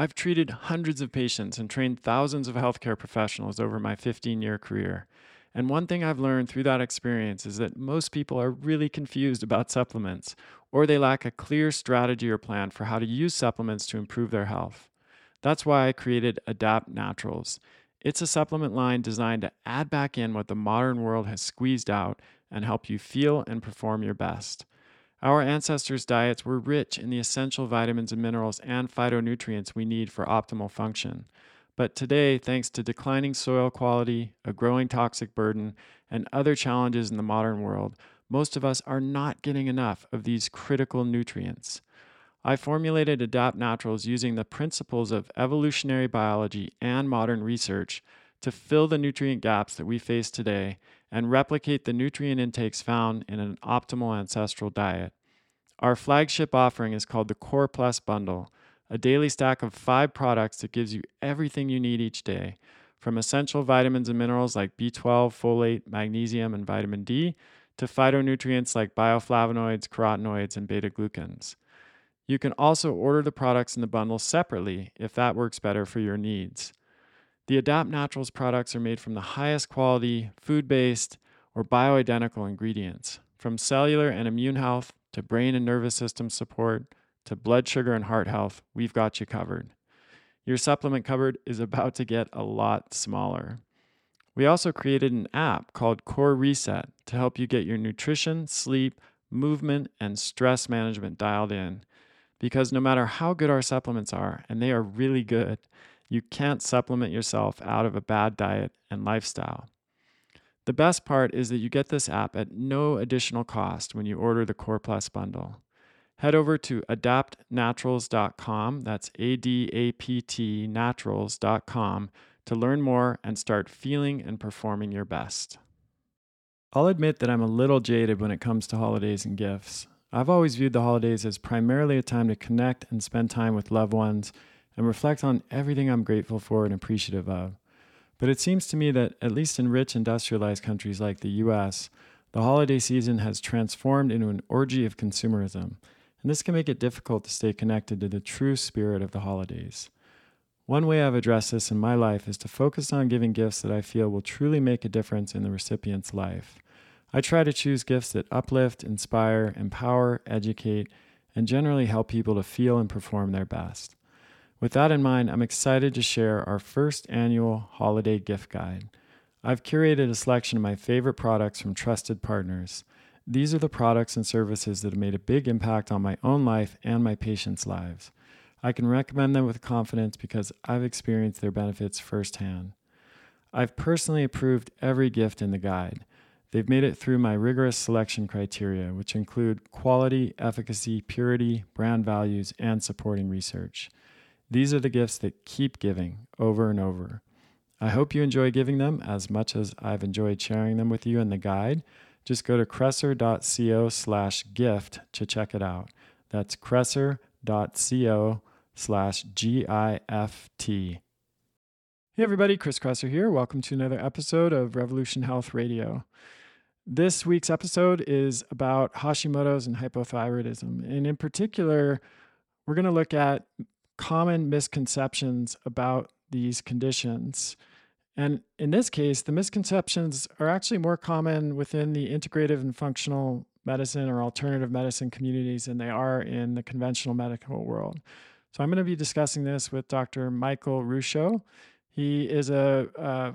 I've treated hundreds of patients and trained thousands of healthcare professionals over my 15 year career. And one thing I've learned through that experience is that most people are really confused about supplements, or they lack a clear strategy or plan for how to use supplements to improve their health. That's why I created Adapt Naturals. It's a supplement line designed to add back in what the modern world has squeezed out and help you feel and perform your best. Our ancestors' diets were rich in the essential vitamins and minerals and phytonutrients we need for optimal function. But today, thanks to declining soil quality, a growing toxic burden, and other challenges in the modern world, most of us are not getting enough of these critical nutrients. I formulated Adapt Naturals using the principles of evolutionary biology and modern research to fill the nutrient gaps that we face today and replicate the nutrient intakes found in an optimal ancestral diet. Our flagship offering is called the Core Plus Bundle, a daily stack of five products that gives you everything you need each day, from essential vitamins and minerals like B12, folate, magnesium, and vitamin D, to phytonutrients like bioflavonoids, carotenoids, and beta glucans. You can also order the products in the bundle separately if that works better for your needs. The Adapt Naturals products are made from the highest quality, food based, or bioidentical ingredients. From cellular and immune health to brain and nervous system support to blood sugar and heart health, we've got you covered. Your supplement cupboard is about to get a lot smaller. We also created an app called Core Reset to help you get your nutrition, sleep, movement, and stress management dialed in. Because no matter how good our supplements are, and they are really good, you can't supplement yourself out of a bad diet and lifestyle. The best part is that you get this app at no additional cost when you order the Core Plus bundle. Head over to adaptnaturals.com, that's A D A P T naturals.com, to learn more and start feeling and performing your best. I'll admit that I'm a little jaded when it comes to holidays and gifts. I've always viewed the holidays as primarily a time to connect and spend time with loved ones and reflect on everything I'm grateful for and appreciative of. But it seems to me that, at least in rich industrialized countries like the US, the holiday season has transformed into an orgy of consumerism, and this can make it difficult to stay connected to the true spirit of the holidays. One way I've addressed this in my life is to focus on giving gifts that I feel will truly make a difference in the recipient's life. I try to choose gifts that uplift, inspire, empower, educate, and generally help people to feel and perform their best. With that in mind, I'm excited to share our first annual holiday gift guide. I've curated a selection of my favorite products from trusted partners. These are the products and services that have made a big impact on my own life and my patients' lives. I can recommend them with confidence because I've experienced their benefits firsthand. I've personally approved every gift in the guide. They've made it through my rigorous selection criteria, which include quality, efficacy, purity, brand values, and supporting research. These are the gifts that keep giving over and over. I hope you enjoy giving them as much as I've enjoyed sharing them with you in the guide. Just go to kresser.co slash gift to check it out. That's kresser.co slash G-I-F-T. Hey everybody, Chris Kresser here. Welcome to another episode of Revolution Health Radio. This week's episode is about Hashimoto's and hypothyroidism. And in particular, we're going to look at common misconceptions about these conditions. And in this case, the misconceptions are actually more common within the integrative and functional medicine or alternative medicine communities than they are in the conventional medical world. So I'm going to be discussing this with Dr. Michael Ruscio. He is a, a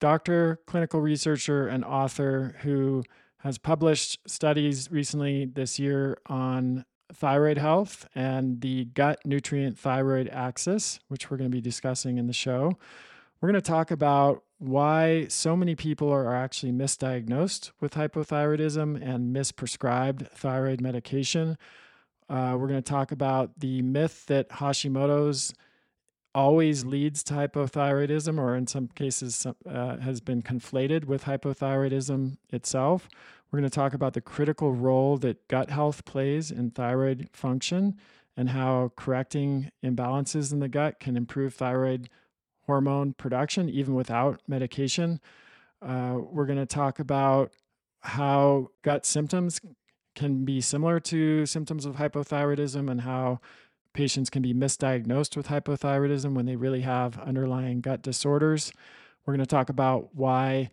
doctor, clinical researcher, and author who has published studies recently this year on thyroid health and the gut nutrient thyroid axis, which we're going to be discussing in the show. We're going to talk about why so many people are actually misdiagnosed with hypothyroidism and misprescribed thyroid medication. Uh, we're going to talk about the myth that Hashimoto's always leads to hypothyroidism, or in some cases uh, has been conflated with hypothyroidism itself. We're going to talk about the critical role that gut health plays in thyroid function and how correcting imbalances in the gut can improve thyroid hormone production even without medication. Uh, we're going to talk about how gut symptoms can be similar to symptoms of hypothyroidism and how patients can be misdiagnosed with hypothyroidism when they really have underlying gut disorders. We're going to talk about why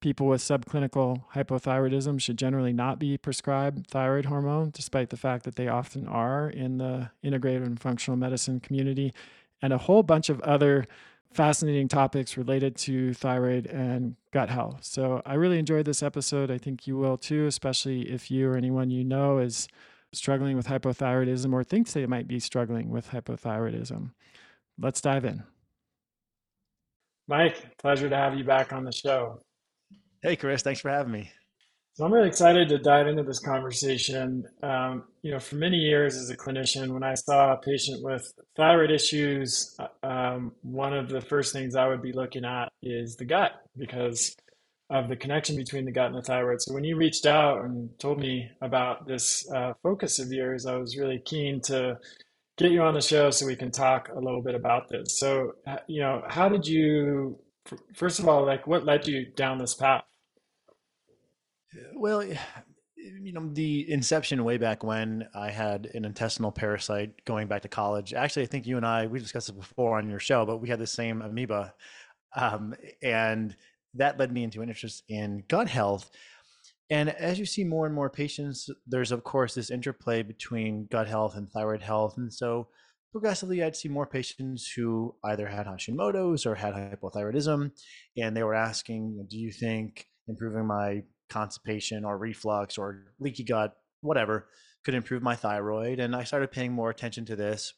people with subclinical hypothyroidism should generally not be prescribed thyroid hormone, despite the fact that they often are in the integrative and functional medicine community, and a whole bunch of other fascinating topics related to thyroid and gut health. So I really enjoyed this episode. I think you will too, especially if you or anyone you know is struggling with hypothyroidism or thinks they might be struggling with hypothyroidism. Let's dive in. Mike, pleasure to have you back on the show. Hey, Chris, thanks for having me. So I'm really excited to dive into this conversation. Um, you know, for many years as a clinician, when I saw a patient with thyroid issues, um, one of the first things I would be looking at is the gut because of the connection between the gut and the thyroid. So when you reached out and told me about this uh, focus of yours, I was really keen to get you on the show so we can talk a little bit about this. So, you know, how did you, first of all, like what led you down this path? Well, you know, the inception way back when I had an intestinal parasite going back to college. Actually, I think you and I, we discussed it before on your show, but we had the same amoeba. Um, and that led me into an interest in gut health. And as you see more and more patients, there's of course this interplay between gut health and thyroid health. And so progressively, I'd see more patients who either had Hashimoto's or had hypothyroidism. And they were asking, Do you think improving my constipation or reflux or leaky gut, whatever, could improve my thyroid? And I started paying more attention to this.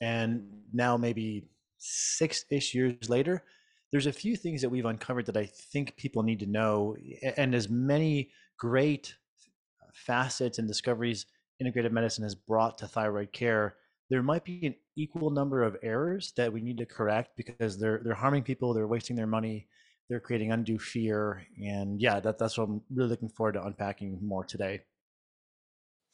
And now, maybe six ish years later, there's a few things that we've uncovered that I think people need to know. And as many great uh, facets and discoveries integrative medicine has brought to thyroid care, there might be an equal number of errors that we need to correct because they're they're harming people, they're wasting their money, they're creating undue fear, and yeah, that that's what I'm really looking forward to unpacking more today.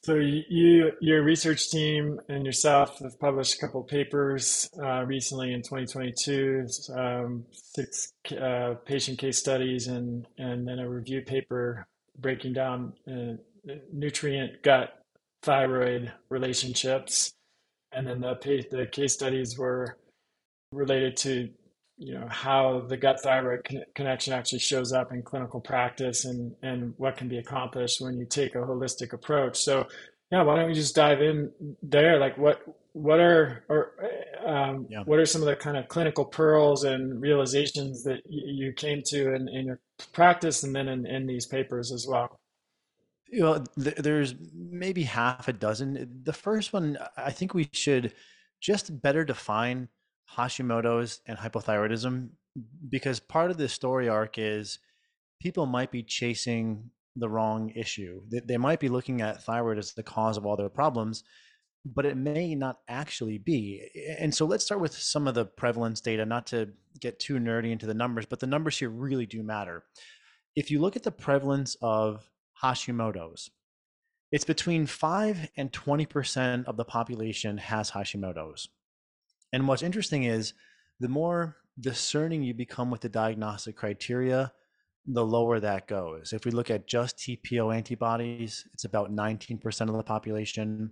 So you, your research team and yourself have published a couple papers uh, recently in 2022, um, six uh, patient case studies, and and then a review paper breaking down uh, nutrient gut thyroid relationships, and then the the case studies were related to you know how the gut thyroid con- connection actually shows up in clinical practice and and what can be accomplished when you take a holistic approach. So yeah why don't we just dive in there? Like what what are or um, yeah. what are some of the kind of clinical pearls and realizations that you came to in, in your practice and then in, in these papers as well you know, th- there's maybe half a dozen the first one i think we should just better define Hashimoto's and hypothyroidism because part of the story arc is people might be chasing the wrong issue. They, they might be looking at thyroid as the cause of all their problems, but it may not actually be. And so let's start with some of the prevalence data, not to get too nerdy into the numbers, but the numbers here really do matter. If you look at the prevalence of Hashimoto's, it's between 5 and 20% of the population has Hashimoto's. And what's interesting is the more discerning you become with the diagnostic criteria, the lower that goes. If we look at just TPO antibodies, it's about 19% of the population.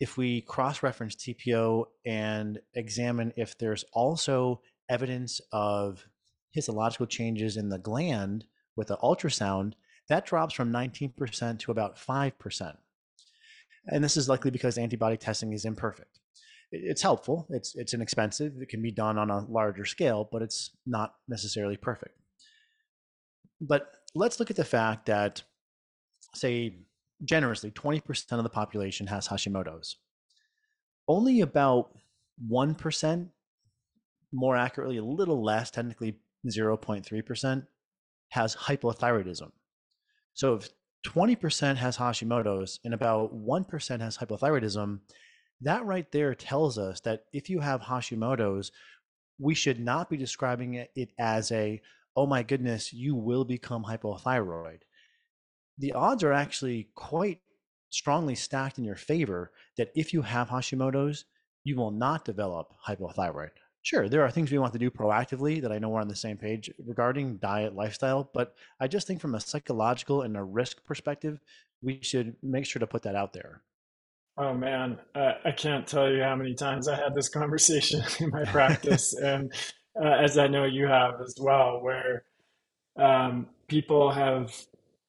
If we cross reference TPO and examine if there's also evidence of histological changes in the gland with an ultrasound, that drops from 19% to about 5%. And this is likely because antibody testing is imperfect it's helpful. It's it's inexpensive. It can be done on a larger scale, but it's not necessarily perfect. But let's look at the fact that, say, generously, 20% of the population has Hashimoto's. Only about 1%, more accurately, a little less, technically 0.3%, has hypothyroidism. So if 20% has Hashimoto's and about 1% has hypothyroidism, that right there tells us that if you have Hashimoto's, we should not be describing it as a, oh my goodness, you will become hypothyroid. The odds are actually quite strongly stacked in your favor that if you have Hashimoto's, you will not develop hypothyroid. Sure, there are things we want to do proactively that I know we're on the same page regarding diet, lifestyle, but I just think from a psychological and a risk perspective, we should make sure to put that out there. Oh man, uh, I can't tell you how many times I had this conversation in my practice, and uh, as I know you have as well, where um, people have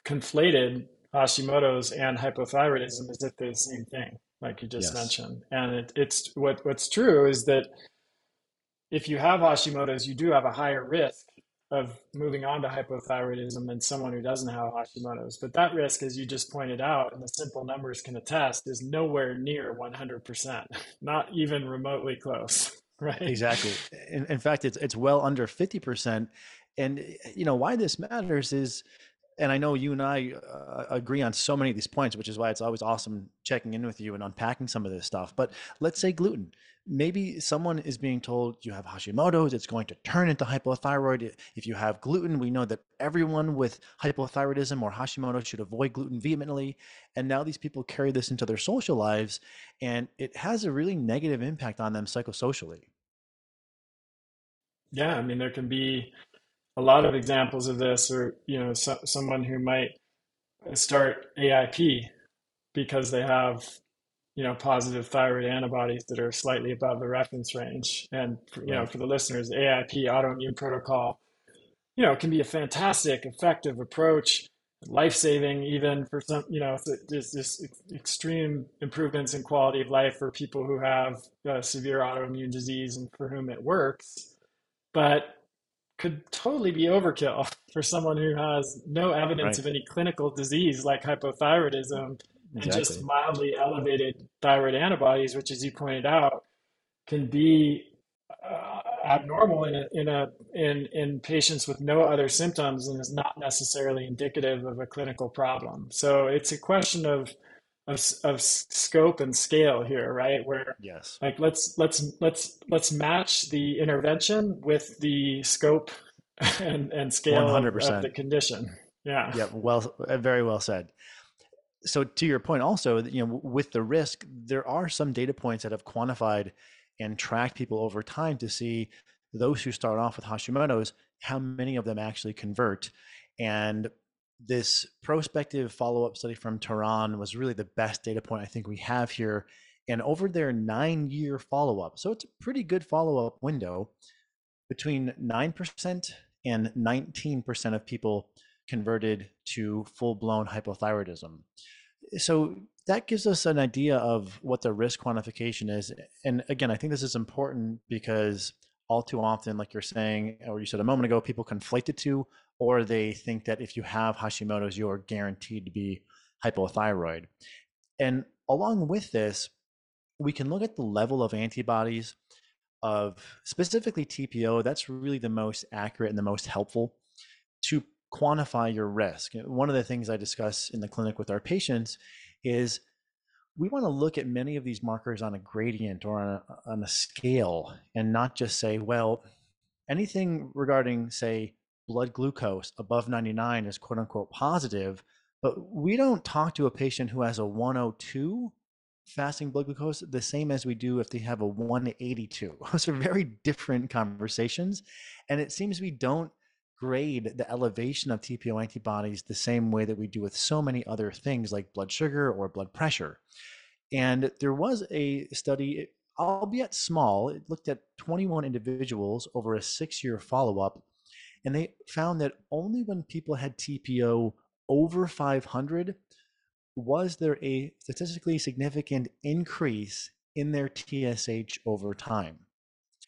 conflated Hashimoto's and hypothyroidism as if they're the same thing, like you just Yes. mentioned. And it, it's what what's true is that if you have Hashimoto's, you do have a higher risk of moving on to hypothyroidism than someone who doesn't have Hashimoto's. But that risk, as you just pointed out, and the simple numbers can attest, is nowhere near 100%, not even remotely close, right? Exactly. In, in fact, it's it's well under 50%. And you know why this matters is and I know you and I uh, agree on so many of these points, which is why it's always awesome checking in with you and unpacking some of this stuff. But let's say gluten. Maybe someone is being told you have Hashimoto's, it's going to turn into hypothyroid. If you have gluten, we know that everyone with hypothyroidism or Hashimoto should avoid gluten vehemently. And now these people carry this into their social lives, and it has a really negative impact on them psychosocially. Yeah, I mean, there can be a lot of examples of this, or, you know, so, someone who might start AIP because they have you know, positive thyroid antibodies that are slightly above the reference range. And, you know, for the listeners, AIP autoimmune protocol, you know, can be a fantastic, effective approach, life-saving even for some, you know, there's this extreme improvements in quality of life for people who have uh, severe autoimmune disease and for whom it works, but could totally be overkill for someone who has no evidence of any clinical disease like hypothyroidism and just mildly elevated thyroid antibodies, which, as you pointed out, can be uh, abnormal in a, in a in in patients with no other symptoms and is not necessarily indicative of a clinical problem. So it's a question of of, of scope and scale here, right? Where Yes. like let's let's let's let's match the intervention with the scope and and scale of, of the condition. Yeah. Yeah, well, uh, very well said. so to your point also you know with the risk there are some data points that have quantified and tracked people over time to see those who start off with hashimoto's how many of them actually convert and this prospective follow-up study from Tehran was really the best data point I think we have here. And over their nine year follow up, so it's a pretty good follow up window, between 9% and 19% of people converted to full blown hypothyroidism so that gives us an idea of what the risk quantification is. And again, I think this is important because all too often, like you're saying, or you said a moment ago, people conflate the two, or they think that if you have Hashimoto's, you're guaranteed to be hypothyroid. And along with this, we can look at the level of antibodies of specifically TPO. That's really the most accurate and the most helpful to quantify your risk. One of the things I discuss in the clinic with our patients is we want to look at many of these markers on a gradient or on a, on a scale and not just say, well, anything regarding, say, blood glucose above 99 is quote unquote positive, but we don't talk to a patient who has a 102 fasting blood glucose the same as we do if they have a 182. Those are very different conversations. And it seems we don't grade the elevation of TPO antibodies the same way that we do with so many other things like blood sugar or blood pressure. And there was a study, albeit small, it looked at 21 individuals over a six year follow up, and they found that only when people had TPO over 500 was there a statistically significant increase in their TSH over time.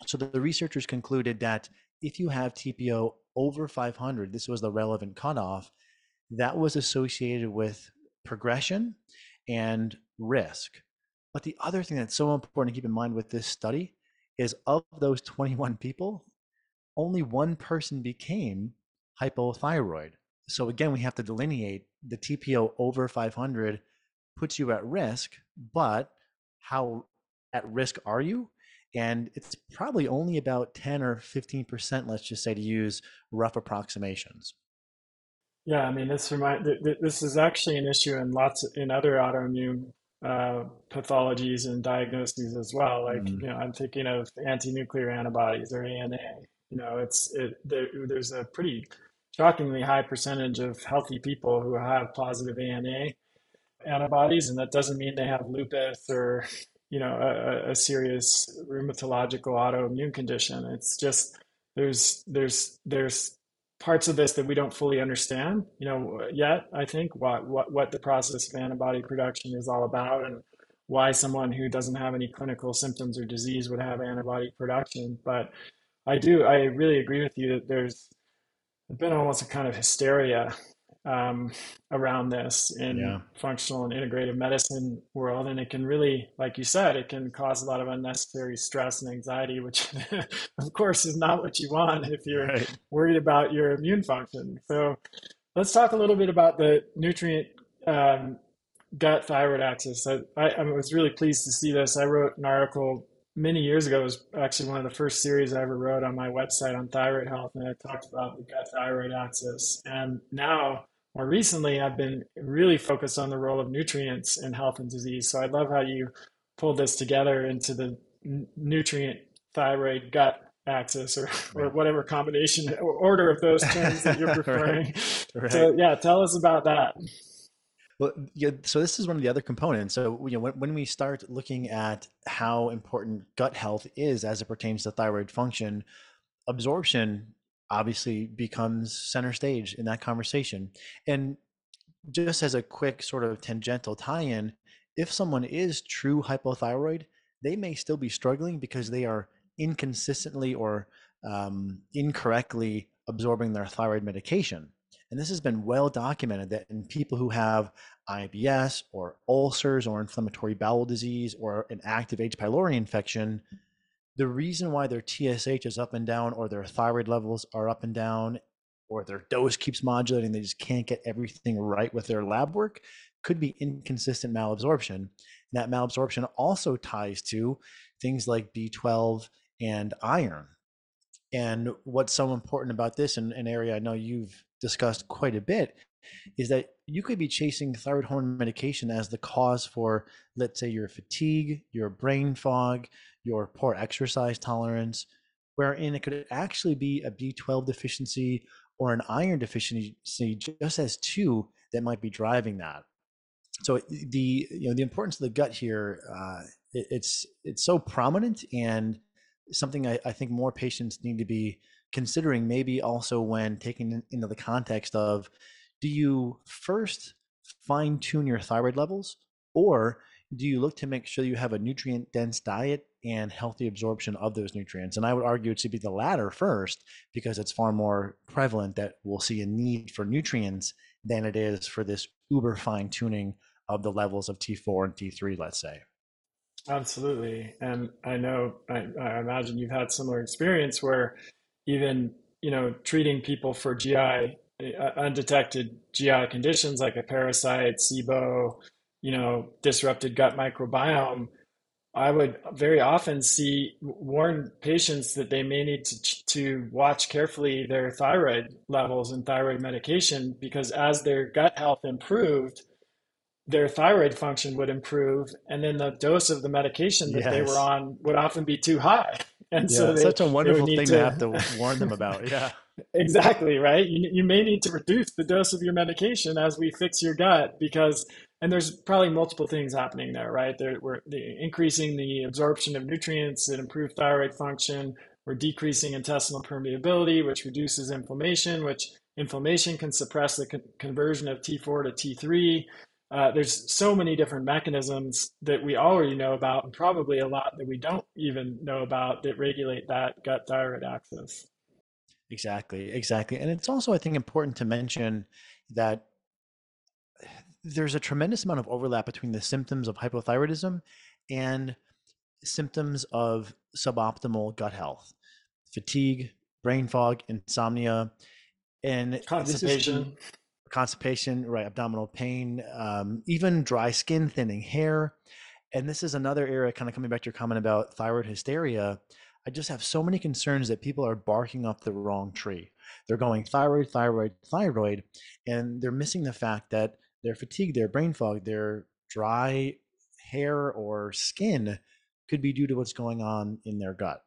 So the researchers concluded that if you have TPO over 500, this was the relevant cutoff, that was associated with progression and risk. But the other thing that's so important to keep in mind with this study is of those 21 people, only one person became hypothyroid. So again, we have to delineate the TPO over 500 puts you at risk, but how at risk are you? And it's probably only about 10 or 15%, let's just say, to use rough approximations. Yeah, I mean, this remind th th this is actually an issue in lots of, in other autoimmune uh, pathologies and diagnoses as well. Like, Mm, you know, I'm thinking of anti-nuclear antibodies or ANA. You know, it's it there, there's a pretty shockingly high percentage of healthy people who have positive ANA antibodies, and that doesn't mean they have lupus or you know a, a serious rheumatological autoimmune condition. It's just there's there's there's parts of this that we don't fully understand, you know, yet. I think what what what the process of antibody production is all about, and why someone who doesn't have any clinical symptoms or disease would have antibody production. But I do, I really agree with you that there's been almost a kind of hysteria um, around this in yeah. functional and integrative medicine world and it can really like you said it can cause a lot of unnecessary stress and anxiety which of course is not what you want if you're right. worried about your immune function so let's talk a little bit about the nutrient um, gut thyroid axis I, I, I was really pleased to see this i wrote an article many years ago. It was actually one of the first series I ever wrote on my website on thyroid health, and I talked about the gut thyroid axis. And now more recently, I've been really focused on the role of nutrients in health and disease. So I love how you pulled this together into the nutrient thyroid gut axis or, or whatever combination or order of those terms that you're preferring. right. Right. So yeah, tell us about that. Well, yeah, so this is one of the other components. So you know, when, when we start looking at how important gut health is as it pertains to thyroid function, absorption obviously becomes center stage in that conversation. And just as a quick sort of tangential tie in, if someone is true hypothyroid, they may still be struggling because they are inconsistently or um, incorrectly absorbing their thyroid medication. And this has been well documented that in people who have IBS or ulcers or inflammatory bowel disease or an active H. pylori infection, the reason why their TSH is up and down or their thyroid levels are up and down or their dose keeps modulating, they just can't get everything right with their lab work could be inconsistent malabsorption. And that malabsorption also ties to things like B12 and iron. And what's so important about this, and an area I know you've discussed quite a bit, is that you could be chasing thyroid hormone medication as the cause for, let's say, your fatigue, your brain fog, your poor exercise tolerance, wherein it could actually be a B12 deficiency or an iron deficiency just as two that might be driving that. So the you know the importance of the gut here, uh, it, it's it's so prominent and something I, I think more patients need to be considering. Maybe also when taking into the context of, do you first fine tune your thyroid levels, or do you look to make sure you have a nutrient dense diet and healthy absorption of those nutrients? And I would argue it should be the latter first because it's far more prevalent that we'll see a need for nutrients than it is for this uber fine tuning of the levels of T4 and T3, let's say. Absolutely. And I know, I, I imagine you've had similar experience where even, you know, treating people for GI, uh, undetected GI conditions like a parasite, SIBO, you know, disrupted gut microbiome, I would very often see warn patients that they may need to, to watch carefully their thyroid levels and thyroid medication because as their gut health improved, their thyroid function would improve, and then the dose of the medication that yes. they were on would often be too high. And yeah, so they, such a wonderful thing to, to have to warn them about. Yeah. exactly right. You, you may need to reduce the dose of your medication as we fix your gut because and there's probably multiple things happening there, right? There, we're increasing the absorption of nutrients that improve thyroid function. We're decreasing intestinal permeability, which reduces inflammation, which inflammation can suppress the con- conversion of T4 to T3. Uh, there's so many different mechanisms that we already know about, and probably a lot that we don't even know about that regulate that gut thyroid axis. Exactly, exactly. And it's also, I think, important to mention that there's a tremendous amount of overlap between the symptoms of hypothyroidism and symptoms of suboptimal gut health, fatigue, brain fog, insomnia, and constipation. Constipation, right? Abdominal pain, um, even dry skin, thinning hair. And this is another area, kind of coming back to your comment about thyroid hysteria. I just have so many concerns that people are barking up the wrong tree. They're going thyroid, thyroid, thyroid, and they're missing the fact that their fatigue, their brain fog, their dry hair or skin could be due to what's going on in their gut.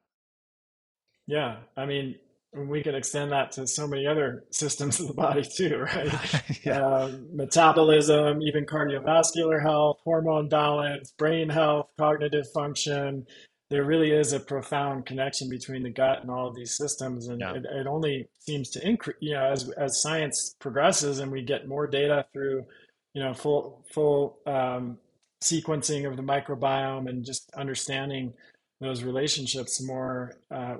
Yeah, I mean, and we can extend that to so many other systems of the body too, right? yeah. Um, metabolism, even cardiovascular health, hormone balance, brain health, cognitive function. There really is a profound connection between the gut and all of these systems, and yeah. it, it, only seems to increase. You know, as as science progresses and we get more data through, you know, full full um, sequencing of the microbiome and just understanding those relationships more. Uh,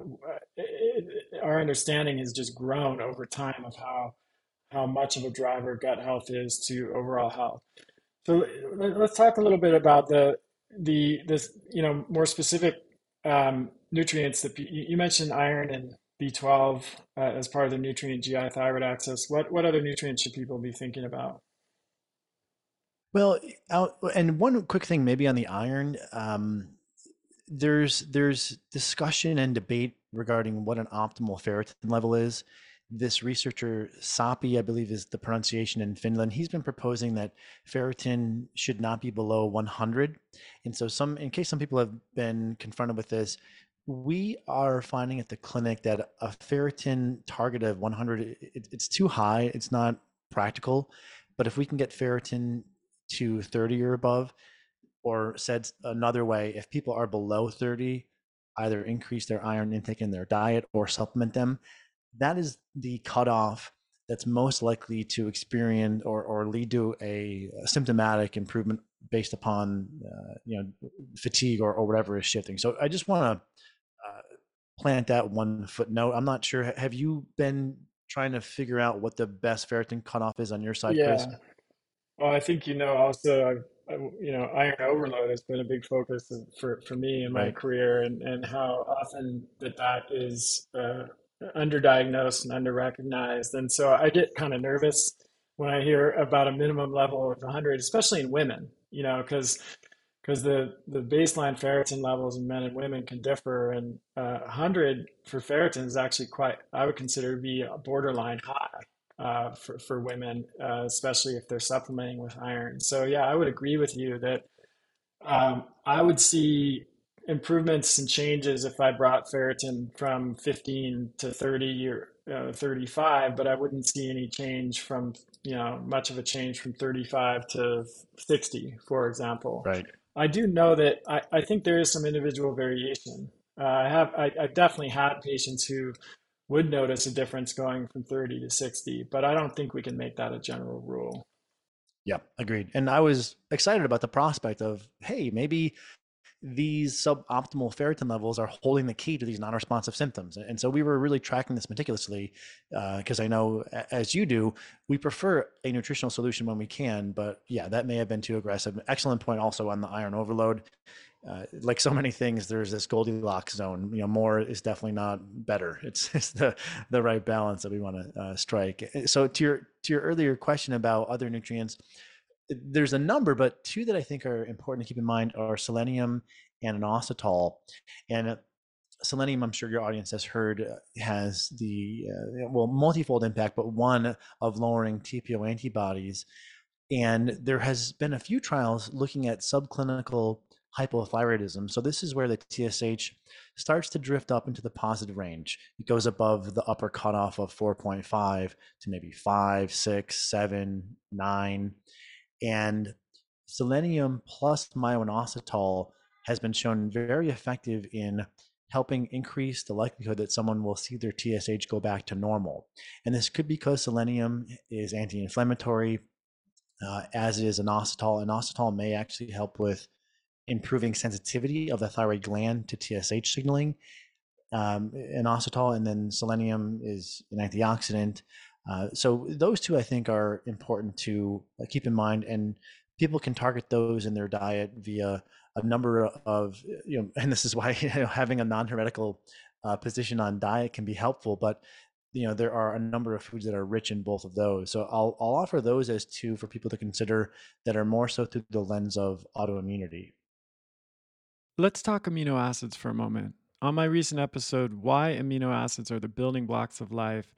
it, our understanding has just grown over time of how how much of a driver gut health is to overall health. So let's talk a little bit about the the this you know more specific um, nutrients that you mentioned iron and B12 uh, as part of the nutrient GI thyroid axis. What what other nutrients should people be thinking about? Well, and one quick thing maybe on the iron. Um, there's there's discussion and debate regarding what an optimal ferritin level is. This researcher Sapi, I believe, is the pronunciation in Finland. He's been proposing that ferritin should not be below 100. And so, some in case some people have been confronted with this, we are finding at the clinic that a ferritin target of 100 it, it's too high. It's not practical. But if we can get ferritin to 30 or above, or said another way, if people are below 30, either increase their iron intake in their diet or supplement them. That is the cutoff that's most likely to experience or, or lead to a, symptomatic improvement based upon uh, you know fatigue or, or whatever is shifting. So I just want to uh, plant that one footnote. I'm not sure. Have you been trying to figure out what the best ferritin cutoff is on your side, yeah. Chris? Well, I think you know also You know, iron overload has been a big focus for, for me in my right. career and, and how often that that is uh, underdiagnosed and underrecognized. And so I get kind of nervous when I hear about a minimum level of 100, especially in women, you know, because because the, the baseline ferritin levels in men and women can differ. And uh, 100 for ferritin is actually quite, I would consider to be a borderline high uh, for, for women, uh, especially if they're supplementing with iron. So, yeah, I would agree with you that um, I would see improvements and changes if I brought ferritin from 15 to 30 or uh, 35, but I wouldn't see any change from, you know, much of a change from 35 to 60, for example. Right. I do know that I, I think there is some individual variation. Uh, I have I, I definitely had patients who would notice a difference going from 30 to 60, but I don't think we can make that a general rule. Yeah, agreed. And I was excited about the prospect of, hey, maybe these suboptimal ferritin levels are holding the key to these non-responsive symptoms. And so we were really tracking this meticulously because uh, I know, as you do, we prefer a nutritional solution when we can. But yeah, that may have been too aggressive. Excellent point also on the iron overload uh, like so many things, there's this Goldilocks zone. You know, more is definitely not better. It's, it's the the right balance that we want to uh, strike. Uh, so to your to your earlier question about other nutrients, there's a number, but two that I think are important to keep in mind are selenium and inositol. And uh, selenium, I'm sure your audience has heard, uh, has the uh, well multifold impact, but one of lowering TPO antibodies. And there has been a few trials looking at subclinical hypothyroidism. So this is where the TSH starts to drift up into the positive range. It goes above the upper cutoff of 4.5 to maybe 5, 6, 7, 9. And selenium plus myo-inositol has been shown very effective in helping increase the likelihood that someone will see their TSH go back to normal. And this could be because selenium is anti-inflammatory, uh, as is inositol. Inositol may actually help with improving sensitivity of the thyroid gland to TSH signaling. Um, inositol and then selenium is an antioxidant. Uh, so those two I think are important to uh, keep in mind, and people can target those in their diet via a number of you know, and this is why you know, having a non-heretical uh, position on diet can be helpful. But you know there are a number of foods that are rich in both of those. So I'll I'll offer those as two for people to consider that are more so through the lens of autoimmunity. Let's talk amino acids for a moment. On my recent episode, Why Amino Acids Are the Building Blocks of Life,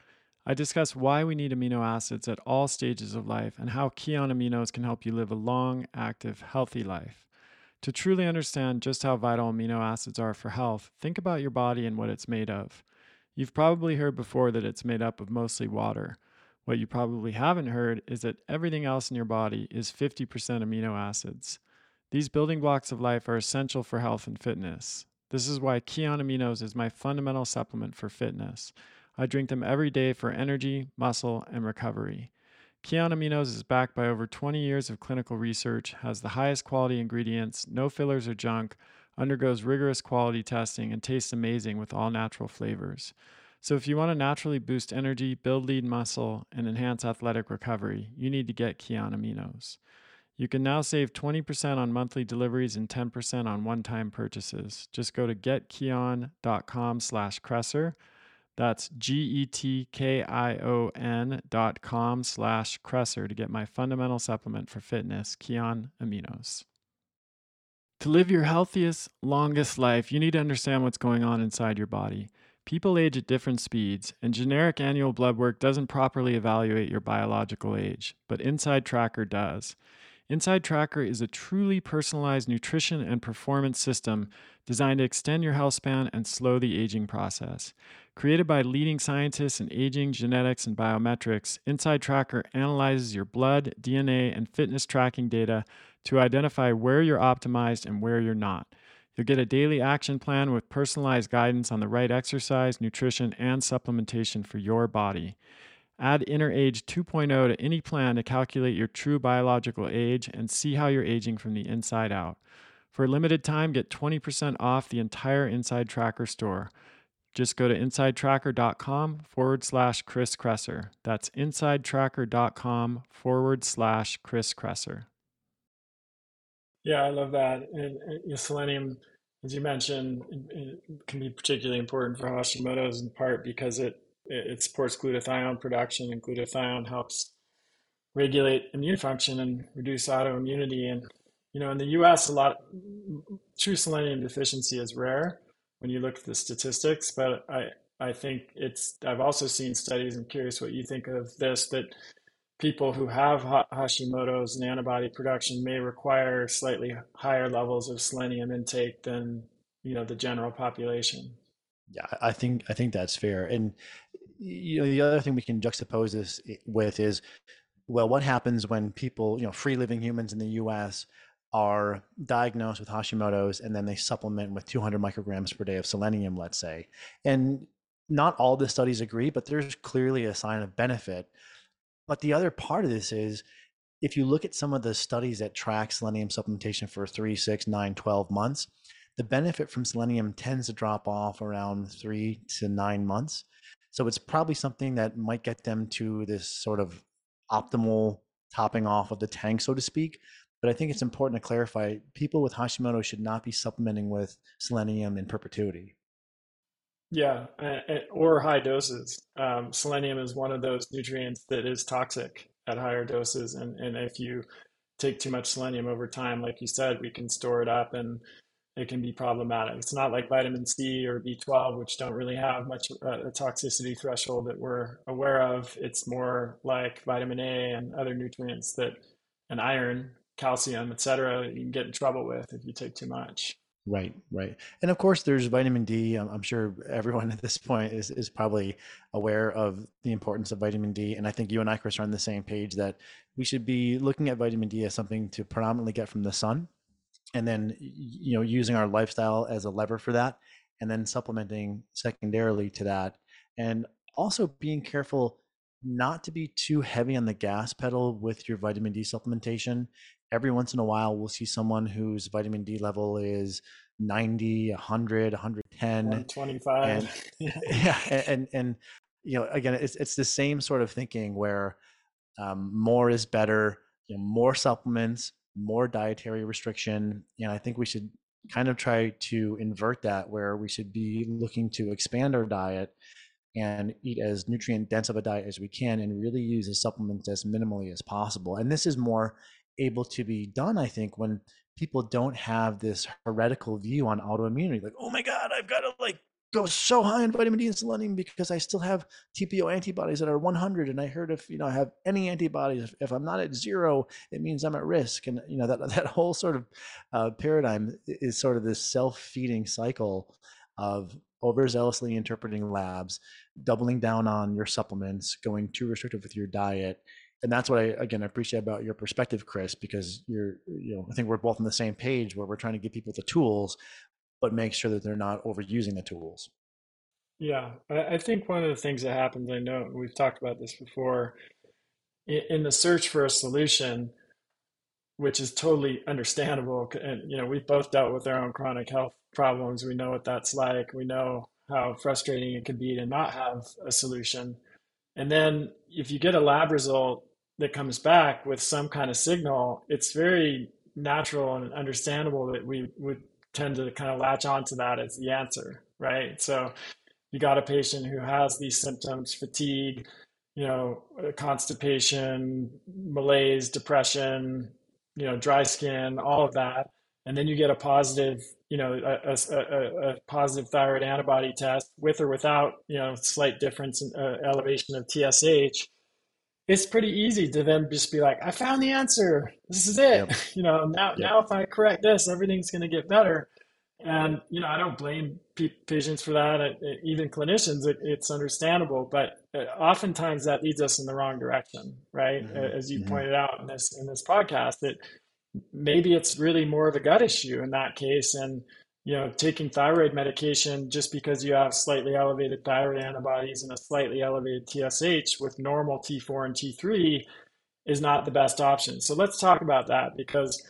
I discuss why we need amino acids at all stages of life and how Kion Aminos can help you live a long, active, healthy life. To truly understand just how vital amino acids are for health, think about your body and what it's made of. You've probably heard before that it's made up of mostly water. What you probably haven't heard is that everything else in your body is 50% amino acids. These building blocks of life are essential for health and fitness. This is why Kion Aminos is my fundamental supplement for fitness. I drink them every day for energy, muscle, and recovery. Kion Aminos is backed by over 20 years of clinical research, has the highest quality ingredients, no fillers or junk, undergoes rigorous quality testing, and tastes amazing with all natural flavors. So, if you want to naturally boost energy, build lean muscle, and enhance athletic recovery, you need to get Kion Aminos. You can now save 20% on monthly deliveries and 10% on one-time purchases. Just go to getkion.com slash Kresser. That's G-E-T-K-I-O-N dot com slash Kresser to get my fundamental supplement for fitness, Kion Aminos. To live your healthiest, longest life, you need to understand what's going on inside your body. People age at different speeds, and generic annual blood work doesn't properly evaluate your biological age, but InsideTracker does. InsideTracker is a truly personalized nutrition and performance system designed to extend your health span and slow the aging process. Created by leading scientists in aging, genetics, and biometrics, InsideTracker analyzes your blood, DNA, and fitness tracking data to identify where you're optimized and where you're not. You'll get a daily action plan with personalized guidance on the right exercise, nutrition, and supplementation for your body. Add InnerAge 2.0 to any plan to calculate your true biological age and see how you're aging from the inside out. For a limited time, get 20% off the entire InsideTracker store. Just go to insidetracker.com forward slash Chris Kresser. That's insidetracker.com forward slash Chris Kresser. Yeah, I love that. And, and selenium, as you mentioned, it, it can be particularly important for Hashimoto's in part because it it supports glutathione production, and glutathione helps regulate immune function and reduce autoimmunity. And you know, in the U.S., a lot true selenium deficiency is rare when you look at the statistics. But I I think it's I've also seen studies. I'm curious what you think of this that people who have Hashimoto's and antibody production may require slightly higher levels of selenium intake than you know the general population. Yeah, I think I think that's fair. And you know, the other thing we can juxtapose this with is, well, what happens when people, you know, free living humans in the U.S. are diagnosed with Hashimoto's and then they supplement with 200 micrograms per day of selenium, let's say, and not all the studies agree, but there's clearly a sign of benefit. But the other part of this is if you look at some of the studies that track selenium supplementation for three, six, nine, 12 months, the benefit from selenium tends to drop off around three to nine months. So it's probably something that might get them to this sort of optimal topping off of the tank, so to speak. But I think it's important to clarify people with Hashimoto should not be supplementing with selenium in perpetuity. Yeah, or high doses. Um, selenium is one of those nutrients that is toxic at higher doses. And, and if you take too much selenium over time, like you said, we can store it up and it can be problematic. It's not like vitamin C or B12, which don't really have much uh, a toxicity threshold that we're aware of. It's more like vitamin A and other nutrients that, and iron, calcium, etc. You can get in trouble with if you take too much. Right, right. And of course, there's vitamin D. I'm sure everyone at this point is, is probably aware of the importance of vitamin D. And I think you and I, Chris, are on the same page that we should be looking at vitamin D as something to predominantly get from the sun and then you know using our lifestyle as a lever for that and then supplementing secondarily to that and also being careful not to be too heavy on the gas pedal with your vitamin D supplementation. Every once in a while, we'll see someone whose vitamin D level is 90, 100, 110, 125. And, yeah, and, and, and you know, again, it's it's the same sort of thinking where um, more is better. You know, more supplements, more dietary restriction. And I think we should kind of try to invert that where we should be looking to expand our diet and eat as nutrient dense of a diet as we can and really use the supplements as minimally as possible. And this is more able to be done, I think, when people don't have this heretical view on autoimmunity. Like, oh my God, I've got to like go so high in vitamin D and selenium because I still have TPO antibodies that are 100. And I heard if you know I have any antibodies, if, if I'm not at zero, it means I'm at risk. And you know that that whole sort of uh, paradigm is sort of this self-feeding cycle of overzealously interpreting labs, doubling down on your supplements, going too restrictive with your diet. And that's what I again I appreciate about your perspective, Chris, because you're you know I think we're both on the same page where we're trying to give people the tools, but make sure that they're not overusing the tools. Yeah, I think one of the things that happens, I know we've talked about this before, in the search for a solution, which is totally understandable. And, you know, we've both dealt with our own chronic health problems. We know what that's like. We know how frustrating it can be to not have a solution. And then if you get a lab result that comes back with some kind of signal, it's very natural and understandable that we would tend to kind of latch onto that as the answer, right? So you got a patient who has these symptoms, fatigue, you know, constipation, malaise, depression, you know, dry skin, all of that. And then you get a positive, you know, a, a, a positive thyroid antibody test with or without, you know, slight difference in uh, elevation of TSH. It's pretty easy to then just be like, I found the answer. This is it. Yep. You know, now, yep. now if I correct this, everything's going to get better. And, you know, I don't blame patients for that, even clinicians, it, it's understandable. But uh, oftentimes that leads us in the wrong direction, right? Mm-hmm. As you mm-hmm. pointed out in this, in this podcast, that maybe it's really more of a gut issue in that case. And, you know, taking thyroid medication just because you have slightly elevated thyroid antibodies and a slightly elevated TSH with normal T4 and T3 is not the best option. So let's talk about that because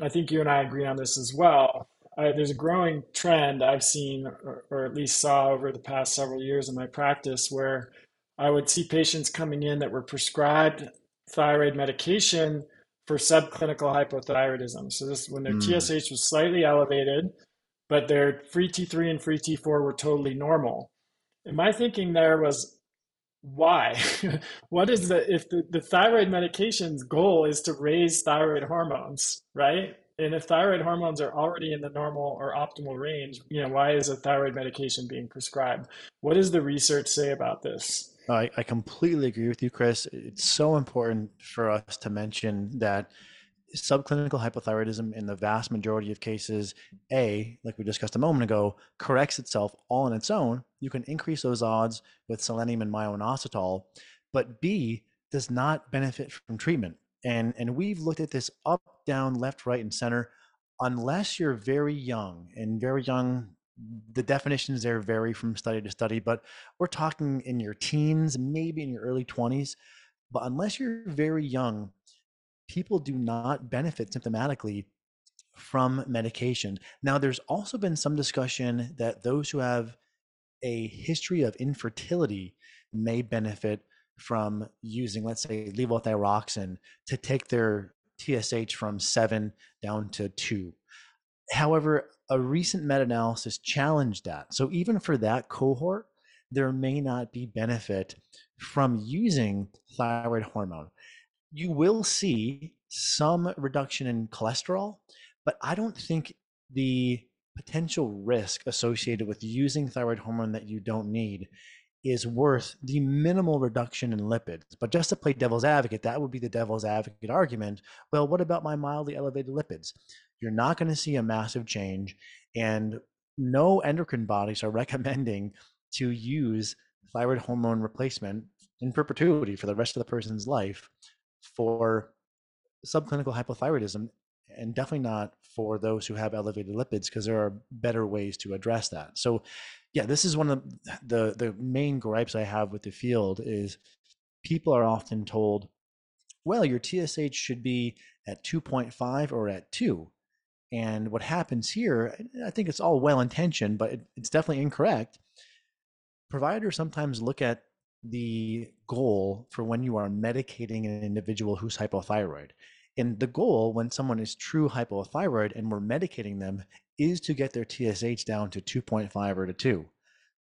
I think you and I agree on this as well I, there's a growing trend I've seen, or, or, at least saw over the past several years in my practice, where I would see patients coming in that were prescribed thyroid medication for subclinical hypothyroidism. So this when their mm. TSH was slightly elevated, but their free T3 and free T4 were totally normal. And my thinking there was, why? what is the if the, the thyroid medication's goal is to raise thyroid hormones, right? And if thyroid hormones are already in the normal or optimal range, you know, why is a thyroid medication being prescribed? What does the research say about this? I, I completely agree with you, Chris. It's so important for us to mention that subclinical hypothyroidism in the vast majority of cases a like we discussed a moment ago corrects itself all on its own. You can increase those odds with selenium and myo-inositol but b does not benefit from treatment. And and we've looked at this up down left right and center. Unless you're very young and very young the definitions there vary from study to study but we're talking in your teens maybe in your early 20s but unless you're very young people do not benefit symptomatically from medication now there's also been some discussion that those who have a history of infertility may benefit from using, let's say, levothyroxine to take their TSH from seven down to two. However, a recent meta analysis challenged that. So, even for that cohort, there may not be benefit from using thyroid hormone. You will see some reduction in cholesterol, but I don't think the potential risk associated with using thyroid hormone that you don't need is worth the minimal reduction in lipids. But just to play devil's advocate, that would be the devil's advocate argument. Well, what about my mildly elevated lipids? You're not going to see a massive change, and no endocrine bodies are recommending to use thyroid hormone replacement in perpetuity for the rest of the person's life for subclinical hypothyroidism and definitely not for those who have elevated lipids because there are better ways to address that. So yeah, this is one of the the main gripes I have with the field is people are often told, well, your TSH should be at 2.5 or at 2. And what happens here, I think it's all well intentioned, but it, it's definitely incorrect. Providers sometimes look at the goal for when you are medicating an individual who's hypothyroid. And the goal when someone is true hypothyroid and we're medicating them is to get their TSH down to 2.5 or to 2.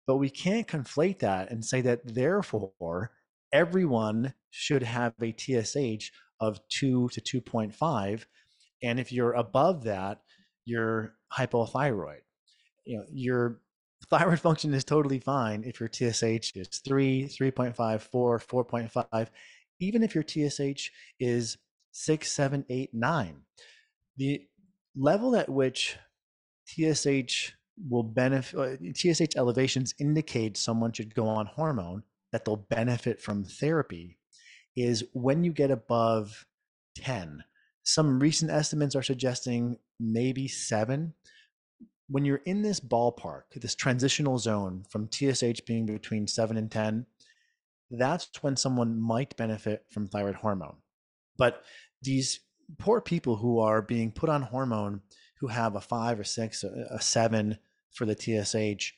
But we can't conflate that and say that therefore everyone should have a TSH of 2 to 2.5 and if you're above that you're hypothyroid. You know, your thyroid function is totally fine if your TSH is 3, 3.5, 4, 4.5, even if your TSH is 6, 7, 8, 9. The level at which TSH will benefit, uh, TSH elevations indicate someone should go on hormone, that they'll benefit from therapy, is when you get above 10. Some recent estimates are suggesting maybe seven. When you're in this ballpark, this transitional zone from TSH being between seven and 10, that's when someone might benefit from thyroid hormone. But these poor people who are being put on hormone who have a five or six, uh, a seven for the TSH,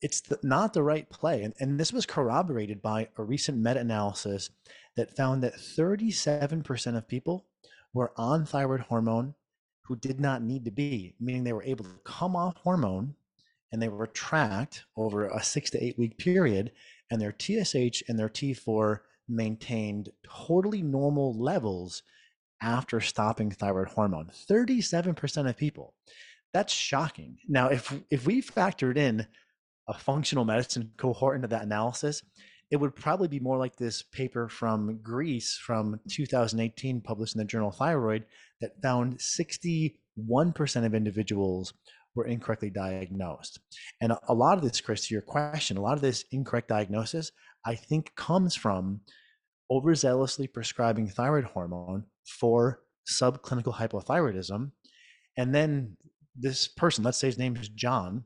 it's the, not the right play. And, and this was corroborated by a recent meta analysis that found that 37% of people were on thyroid hormone who did not need to be, meaning they were able to come off hormone and they were tracked over a six to eight week period, and their TSH and their T4 maintained totally normal levels after stopping thyroid hormone. 37% of people. That's shocking. Now, if if we factored in a functional medicine cohort into that analysis, it would probably be more like this paper from Greece from 2018 published in the journal Thyroid that found 61% of individuals were incorrectly diagnosed. And a, lot of this, Chris, to your question, a lot of this incorrect diagnosis, I think comes from overzealously prescribing thyroid hormone for subclinical hypothyroidism. And then this person, let's say his name is John,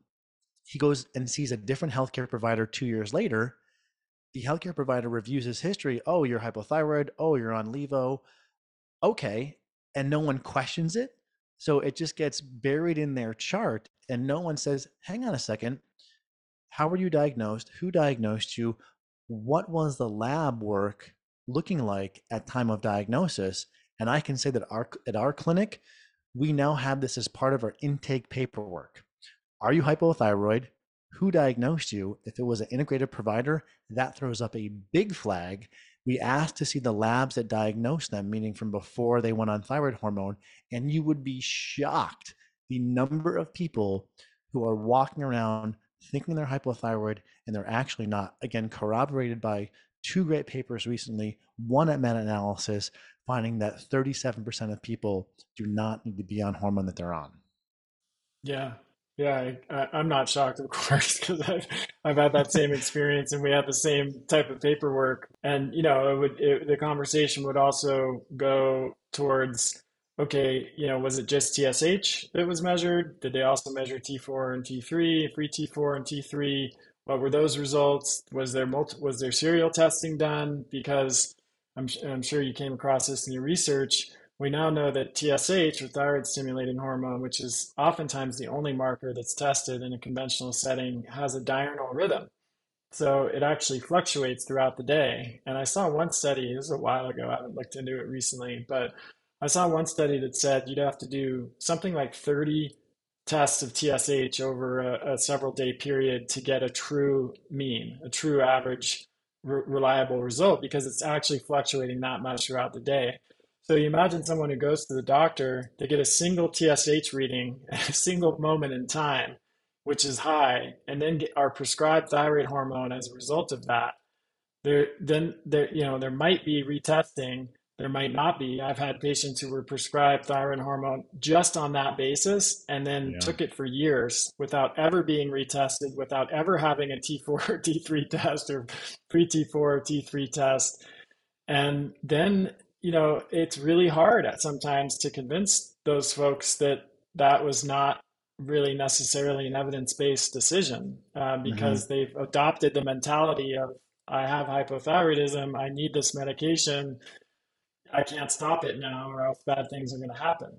he goes and sees a different healthcare provider two years later. The healthcare provider reviews his history. Oh, you're hypothyroid. Oh, you're on Levo. Okay. And no one questions it. So it just gets buried in their chart, and no one says, hang on a second. How were you diagnosed? Who diagnosed you? What was the lab work looking like at time of diagnosis? And I can say that our at our clinic, we now have this as part of our intake paperwork. Are you hypothyroid? Who diagnosed you? If it was an integrated provider, that throws up a big flag. We asked to see the labs that diagnosed them, meaning from before they went on thyroid hormone, and you would be shocked the number of people who are walking around thinking they're hypothyroid and they're actually not. Again, corroborated by two great papers recently, one at meta analysis, finding that 37% of people do not need to be on hormone that they're on. Yeah. Yeah, I, am not shocked, of course, because I've, I've had that same experience, and we had the same type of paperwork. And you know, it would it, the conversation would also go towards, okay, you know, was it just TSH that was measured? Did they also measure T4 and T3, free T4 and T3? What were those results? Was there multi, was there serial testing done? Because I'm, I'm sure you came across this in your research. We now know that TSH, or thyroid stimulating hormone, which is oftentimes the only marker that's tested in a conventional setting, has a diurnal rhythm. So it actually fluctuates throughout the day. And I saw one study, this was a while ago, I haven't looked into it recently, but I saw one study that said you'd have to do something like 30 tests of TSH over a, a several day period to get a true mean, a true average re- reliable result because it's actually fluctuating that much throughout the day. So you imagine someone who goes to the doctor, they get a single TSH reading at a single moment in time, which is high, and then get, are prescribed thyroid hormone as a result of that. There, then there, you know, there might be retesting there might not be. I've had patients who were prescribed thyroid hormone just on that basis and then yeah. took it for years without ever being retested, without ever having a T4 or T3 test or free T4 or T3 test. And then, you know, it's really hard at sometimes to convince those folks that that was not really necessarily an evidence based decision uh, because mm-hmm. they've adopted the mentality of I have hypothyroidism, I need this medication I can't stop it now, or else bad things are going to happen.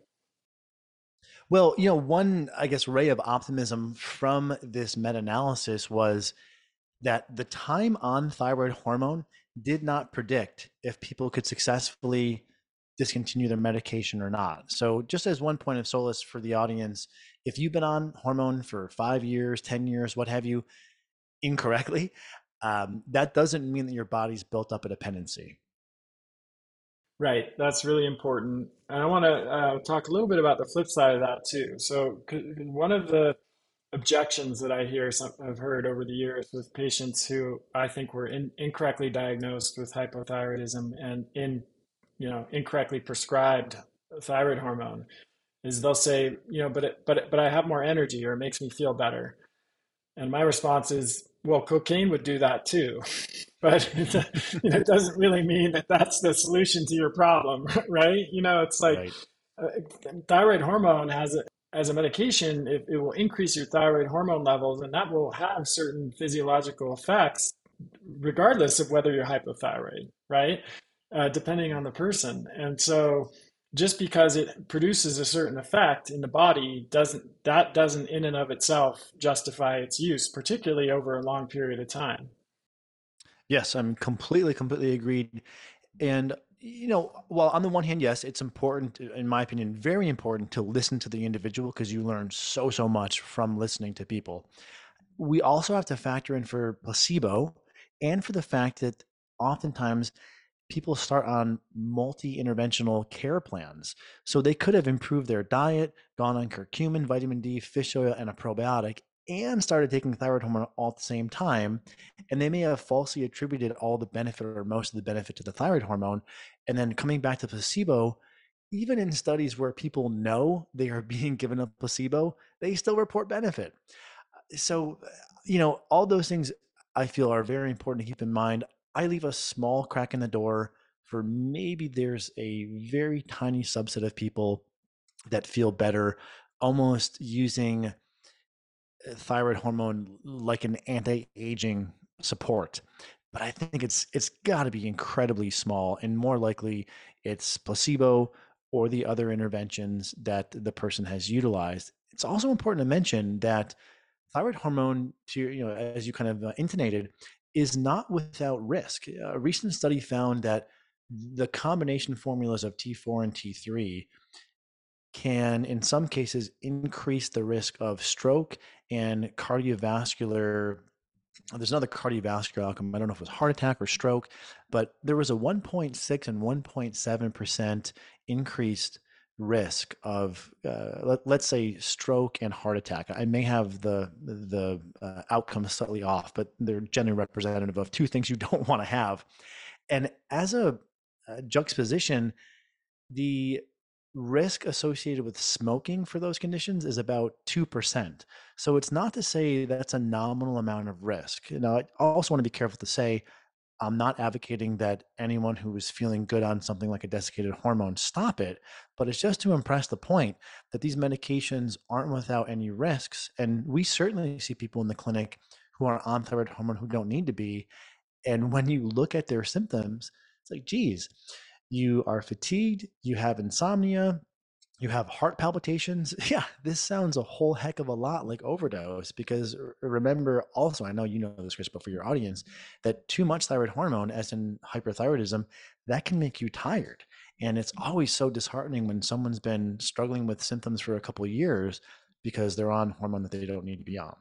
Well, you know, one, I guess, ray of optimism from this meta analysis was that the time on thyroid hormone did not predict if people could successfully discontinue their medication or not. So, just as one point of solace for the audience, if you've been on hormone for five years, 10 years, what have you, incorrectly, um, that doesn't mean that your body's built up a dependency. Right, that's really important. And I want to uh, talk a little bit about the flip side of that too. So, one of the objections that I hear, some, I've heard over the years with patients who I think were in, incorrectly diagnosed with hypothyroidism and in, you know, incorrectly prescribed thyroid hormone, is they'll say, you know, but it, but but I have more energy or it makes me feel better. And my response is, well, cocaine would do that too, but you know, it doesn't really mean that that's the solution to your problem, right? You know, it's like right. uh, thyroid hormone has a, as a medication, it, it will increase your thyroid hormone levels, and that will have certain physiological effects, regardless of whether you're hypothyroid, right? Uh, depending on the person. And so, just because it produces a certain effect in the body doesn't that doesn't in and of itself justify its use particularly over a long period of time yes i'm completely completely agreed and you know well, on the one hand yes it's important in my opinion very important to listen to the individual because you learn so so much from listening to people we also have to factor in for placebo and for the fact that oftentimes people start on multi-interventional care plans. So they could have improved their diet, gone on curcumin, vitamin D, fish oil, and a probiotic, and started taking thyroid hormone all at the same time. And they may have falsely attributed all the benefit or most of the benefit to the thyroid hormone. And then coming back to placebo, even in studies where people know they are being given a placebo, they still report benefit. So, you know, all those things I feel are very important to keep in mind. I leave a small crack in the door for maybe there's a very tiny subset of people that feel better almost using uh, thyroid hormone like an anti-aging support but i think it's it's got to be incredibly small and more likely it's placebo or the other interventions that the person has utilized it's also important to mention that thyroid hormone to you know as you kind of uh, intonated is not without risk. A recent study found that the combination formulas of T4 and T3 can, in some cases, increase the risk of stroke and cardiovascular. There's another cardiovascular outcome. I don't know if it was heart attack or stroke, but there was a 1.6 and 1.7% increased risk of uh, let, let's say stroke and heart attack i may have the the uh, outcome slightly off but they're generally representative of two things you don't want to have and as a, a juxtaposition the risk associated with smoking for those conditions is about 2%. So it's not to say that's a nominal amount of risk. Now, I also want to be careful to say I'm not advocating that anyone who is feeling good on something like a desiccated hormone stop it, but it's just to impress the point that these medications aren't without any risks. And we certainly see people in the clinic who are on thyroid hormone who don't need to be. And when you look at their symptoms, it's like, geez, you are fatigued, you have insomnia, you have heart palpitations. Yeah, this sounds a whole heck of a lot like overdose because remember also, I know you know this, Chris, but for your audience, that too much thyroid hormone, as in hyperthyroidism, that can make you tired. And it's always so disheartening when someone's been struggling with symptoms for a couple of years because they're on hormone that they don't need to be on.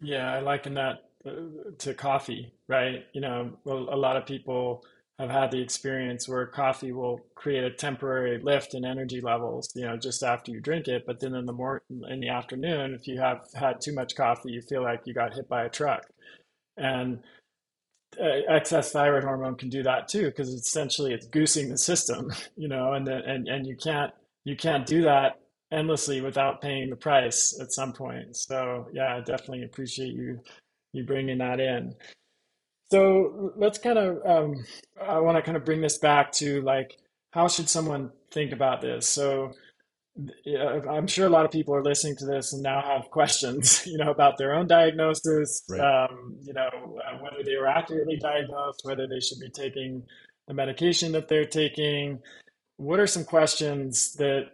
Yeah, I liken that uh, to coffee, right? You know, a lot of people have had the experience where coffee will create a temporary lift in energy levels, you know, just after you drink it. But then in the morning, in the afternoon, if you have had too much coffee, you feel like you got hit by a truck. And uh, excess thyroid hormone can do that too, because essentially it's goosing the system, you know, and then, and, and you can't, you can't do that endlessly without paying the price at some point. So yeah, I definitely appreciate you, you bringing that in. So let's kind of, um, I want to kind of bring this back to like, how should someone think about this? So I'm sure a lot of people are listening to this and now have questions, you know, about their own diagnosis, right. um, you know, uh, whether they were accurately diagnosed, whether they should be taking the medication that they're taking. What are some questions that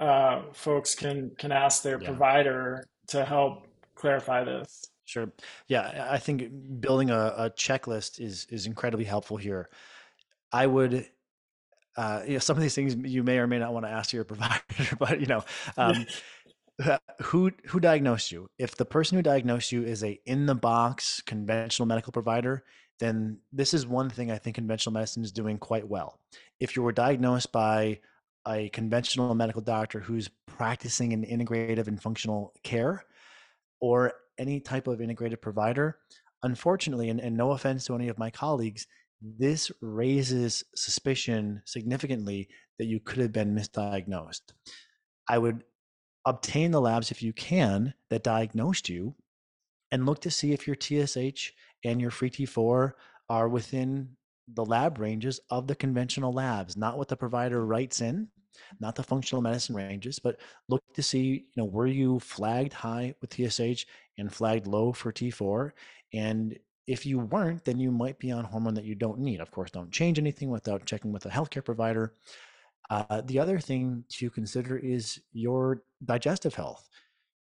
uh, folks can can ask their yeah. provider to help clarify this? Sure. Yeah, I think building a, a checklist is is incredibly helpful here. I would uh, you know, some of these things you may or may not want to ask your provider, but you know, um, who who diagnosed you? If the person who diagnosed you is a in the box conventional medical provider, then this is one thing I think conventional medicine is doing quite well. If you were diagnosed by a conventional medical doctor who's practicing in integrative and functional care, or any type of integrated provider, unfortunately, and, and no offense to any of my colleagues, this raises suspicion significantly that you could have been misdiagnosed. I would obtain the labs if you can that diagnosed you and look to see if your TSH and your free T4 are within the lab ranges of the conventional labs, not what the provider writes in, not the functional medicine ranges, but look to see, you know, were you flagged high with TSH and flagged low for T4? And if you weren't, then you might be on hormone that you don't need. Of course, don't change anything without checking with a healthcare provider. Uh, the other thing to consider is your digestive health.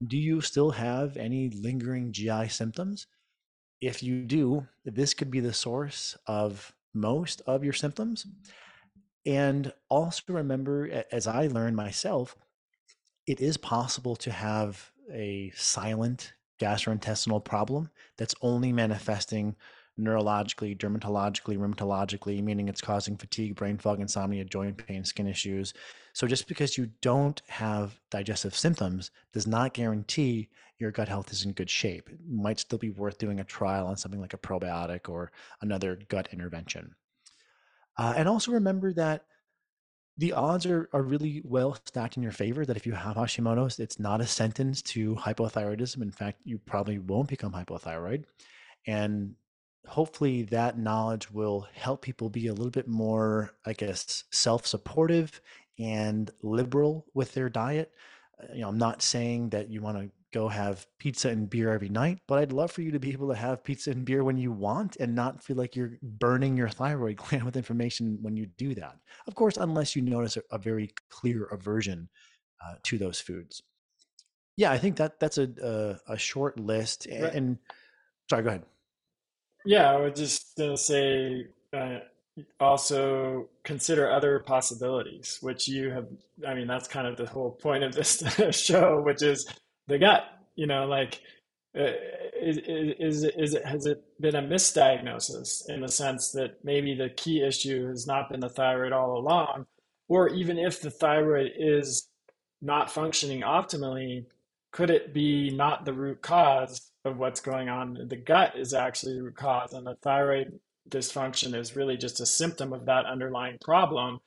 Do you still have any lingering GI symptoms? If you do, this could be the source of most of your symptoms. And also remember, as I learned myself, it is possible to have a silent gastrointestinal problem that's only manifesting neurologically, dermatologically, rheumatologically, meaning it's causing fatigue, brain fog, insomnia, joint pain, skin issues. So just because you don't have digestive symptoms does not guarantee your gut health is in good shape. It might still be worth doing a trial on something like a probiotic or another gut intervention. Uh, and also remember that the odds are, are really well stacked in your favor that if you have Hashimoto's, it's not a sentence to hypothyroidism. In fact, you probably won't become hypothyroid. And hopefully that knowledge will help people be a little bit more, I guess, self supportive and liberal with their diet. Uh, you know, I'm not saying that you want to go have pizza and beer every night, but I'd love for you to be able to have pizza and beer when you want and not feel like you're burning your thyroid gland with information when you do that. Of course, unless you notice a, a very clear aversion uh, to those foods. Yeah, I think that that's a a, a short list. And, right. and sorry, go ahead. Yeah, I was just gonna say uh, also consider other possibilities, which you have. I mean, that's kind of the whole point of this show, which is the gut. You know, like uh, is, is is it has it been a misdiagnosis in the sense that maybe the key issue has not been the thyroid all along, or even if the thyroid is not functioning optimally, could it be not the root cause of what's going on? The gut is actually the root cause, and the thyroid dysfunction is really just a symptom of that underlying problem.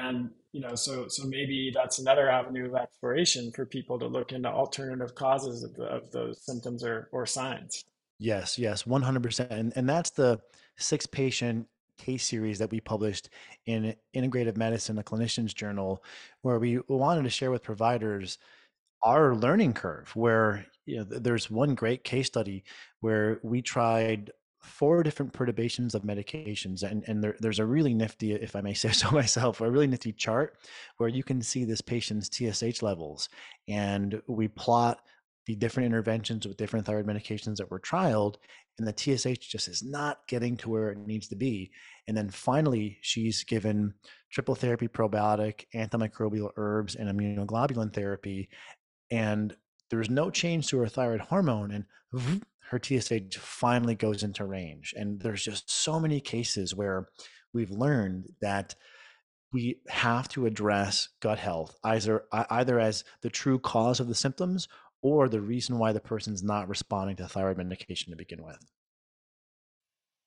And you know, so so maybe that's another avenue of exploration for people to look into alternative causes of, the, of those symptoms or or signs. Yes, yes, one hundred percent, and and that's the six patient case series that we published in Integrative Medicine, a clinician's journal, where we wanted to share with providers our learning curve where you know, there's one great case study where we tried four different perturbations of medications and, and there, there's a really nifty if i may say so myself a really nifty chart where you can see this patient's tsh levels and we plot the different interventions with different thyroid medications that were trialed and the tsh just is not getting to where it needs to be and then finally she's given triple therapy probiotic antimicrobial herbs and immunoglobulin therapy and there's no change to her thyroid hormone and her TSH finally goes into range. And there's just so many cases where we've learned that we have to address gut health either either as the true cause of the symptoms or the reason why the person's not responding to thyroid medication to begin with.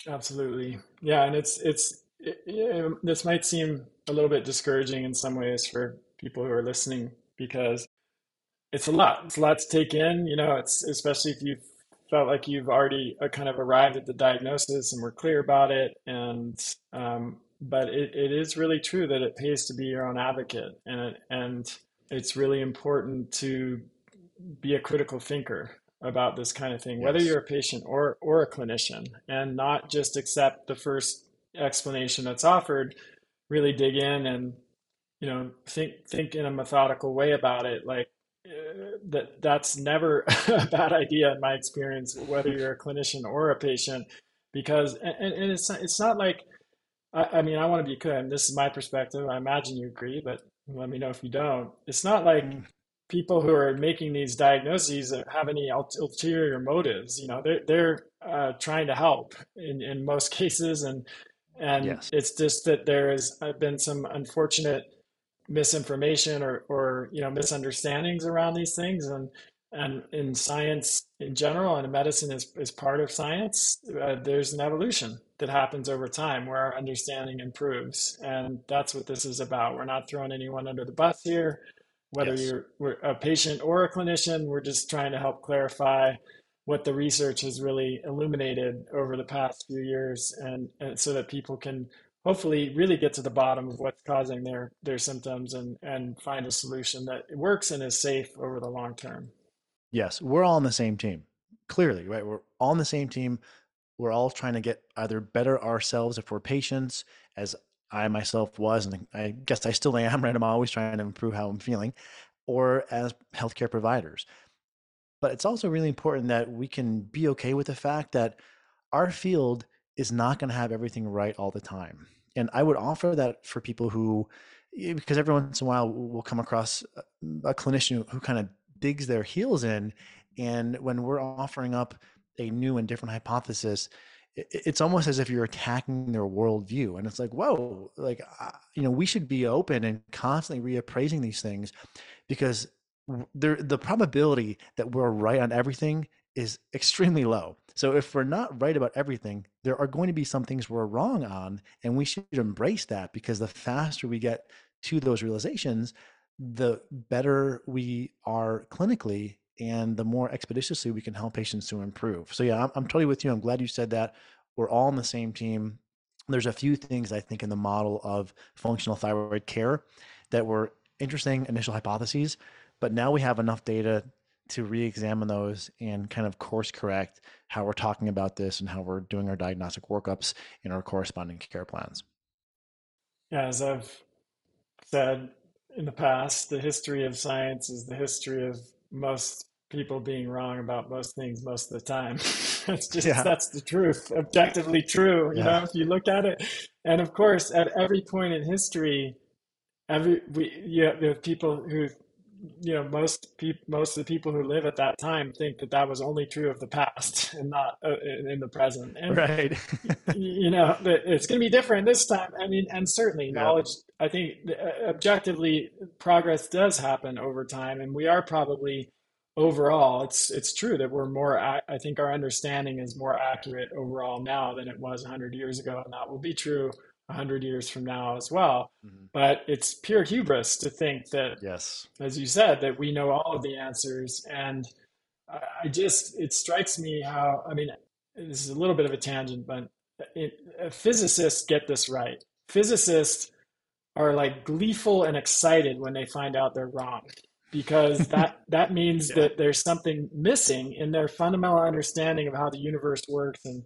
Absolutely. Yeah, and it's it's it, it, um, this might seem a little bit discouraging in some ways for people who are listening because it's a lot. It's a lot to take in. You know, it's especially if you felt like you've already uh, kind of arrived at the diagnosis and we're clear about it. And um, but it, it is really true that it pays to be your own advocate, and it, and it's really important to be a critical thinker about this kind of thing, yes. whether you're a patient or or a clinician, and not just accept the first explanation that's offered. Really dig in and you know think think in a methodical way about it, like that that's never a bad idea in my experience, whether you're a clinician or a patient, because and, and it's it's not like I, I mean I want to be clear, and this is my perspective. I imagine you agree, but let me know if you don't. It's not like mm. people who are making these diagnoses have any ulterior motives. You know, they're they're uh, trying to help in in most cases, and and yes. it's just that there has been some unfortunate misinformation or, or you know misunderstandings around these things. And and in science in general and in medicine is, is part of science uh, there's an evolution that happens over time where our understanding improves. And that's what this is about. We're not throwing anyone under the bus here. Whether Yes. you're a patient or a clinician, we're just trying to help clarify what the research has really illuminated over the past few years. And, and so that people can hopefully really get to the bottom of what's causing their their symptoms and and find a solution that works and is safe over the long term. Yes, we're all on the same team. Clearly, right? We're all on the same team. We're all trying to get either better ourselves if we're patients, as I myself was, and I guess I still am, right? I'm always trying to improve how I'm feeling, or as healthcare providers. But it's also really important that we can be okay with the fact that our field is not going to have everything right all the time. And I would offer that for people who, eh, because every once in a while we'll come across a, clinician who kind of digs their heels in. And when we're offering up a new and different hypothesis, it's almost as if you're attacking their worldview. And it's like, whoa, like, you know, we should be open and constantly reappraising these things because the probability that we're right on everything is extremely low. So if we're not right about everything, there are going to be some things we're wrong on, and we should embrace that because the faster we get to those realizations, the better we are clinically and the more expeditiously we can help patients to improve. So yeah, I'm, I'm totally with you. I'm glad you said that. We're all on the same team. There's a few things I think in the model of functional thyroid care that were interesting initial hypotheses, but now we have enough data to re-examine those and kind of course correct how we're talking about this and how we're doing our diagnostic workups in our corresponding care plans. Yeah, as I've said in the past, the history of science is the history of most people being wrong about most things most of the time. that's just Yeah. that's the truth, objectively true. You Yeah. know, if you look at it, and of course, at every point in history, every we you have, you have people who you know most people most of the people who live at that time think that that was only true of the past and not uh, in, in the present and Right. you know it's going to be different this time i mean and certainly Yeah. knowledge i think uh, objectively progress does happen over time and we are probably overall it's it's true that we're more i think our understanding is more accurate overall now than it was 100 years ago and that will be true 100 years from now as well Mhm. but it's pure hubris to think that Yes. as you said, that we know all of the answers. And I just, it strikes me how, I mean, this is a little bit of a tangent, but it, physicists get this right. Physicists are like gleeful and excited when they find out they're wrong because that that means Yeah. that there's something missing in their fundamental understanding of how the universe works and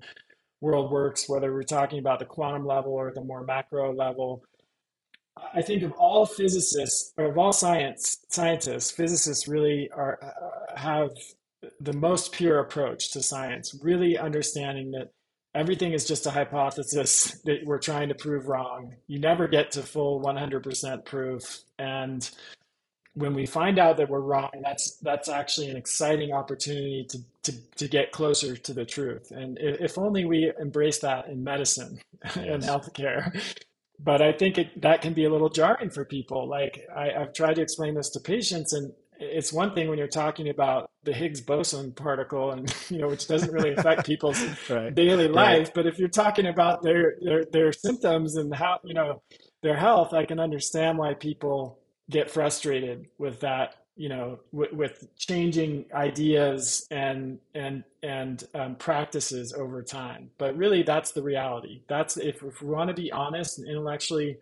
world works whether we're talking about the quantum level or the more macro level I think of all physicists, or of all science scientists, physicists really are uh, have the most pure approach to science. Really understanding that everything is just a hypothesis that we're trying to prove wrong. You never get to full 100% proof, and when we find out that we're wrong, that's that's actually an exciting opportunity to to, to get closer to the truth. And if, only we embrace that in medicine and Yes. healthcare. But I think it, that can be a little jarring for people. Like I, I've tried to explain this to patients, and it's one thing when you're talking about the Higgs boson particle, and you know, which doesn't really affect people's Right. daily Right. life. But if you're talking about their their their symptoms and how you know their health, I can understand why people get frustrated with that. You know, with, with changing ideas and and and um, practices over time. But really, that's the reality. That's if, if we want to be honest and intellectually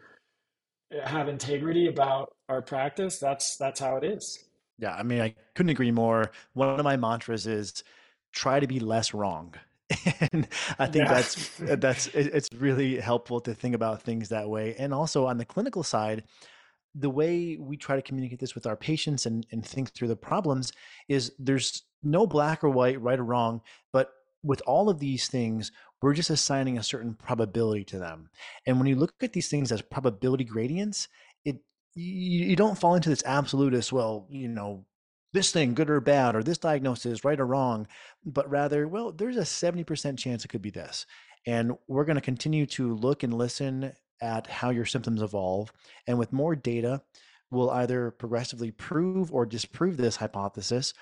have integrity about our practice. That's that's how it is. Yeah, I mean, I couldn't agree more. One of my mantras is try to be less wrong. And I think Yeah. that's that's it's really helpful to think about things that way. And also on the clinical side, the way we try to communicate this with our patients and, and think through the problems is there's no black or white, right or wrong, but with all of these things, we're just assigning a certain probability to them. And when you look at these things as probability gradients, it you, you don't fall into this absolutist, well, you know, this thing good or bad, or this diagnosis right or wrong, but rather, well, there's a 70% chance it could be this. And we're going to continue to look and listen at how your symptoms evolve. And with more data, we'll either progressively prove or disprove this hypothesis.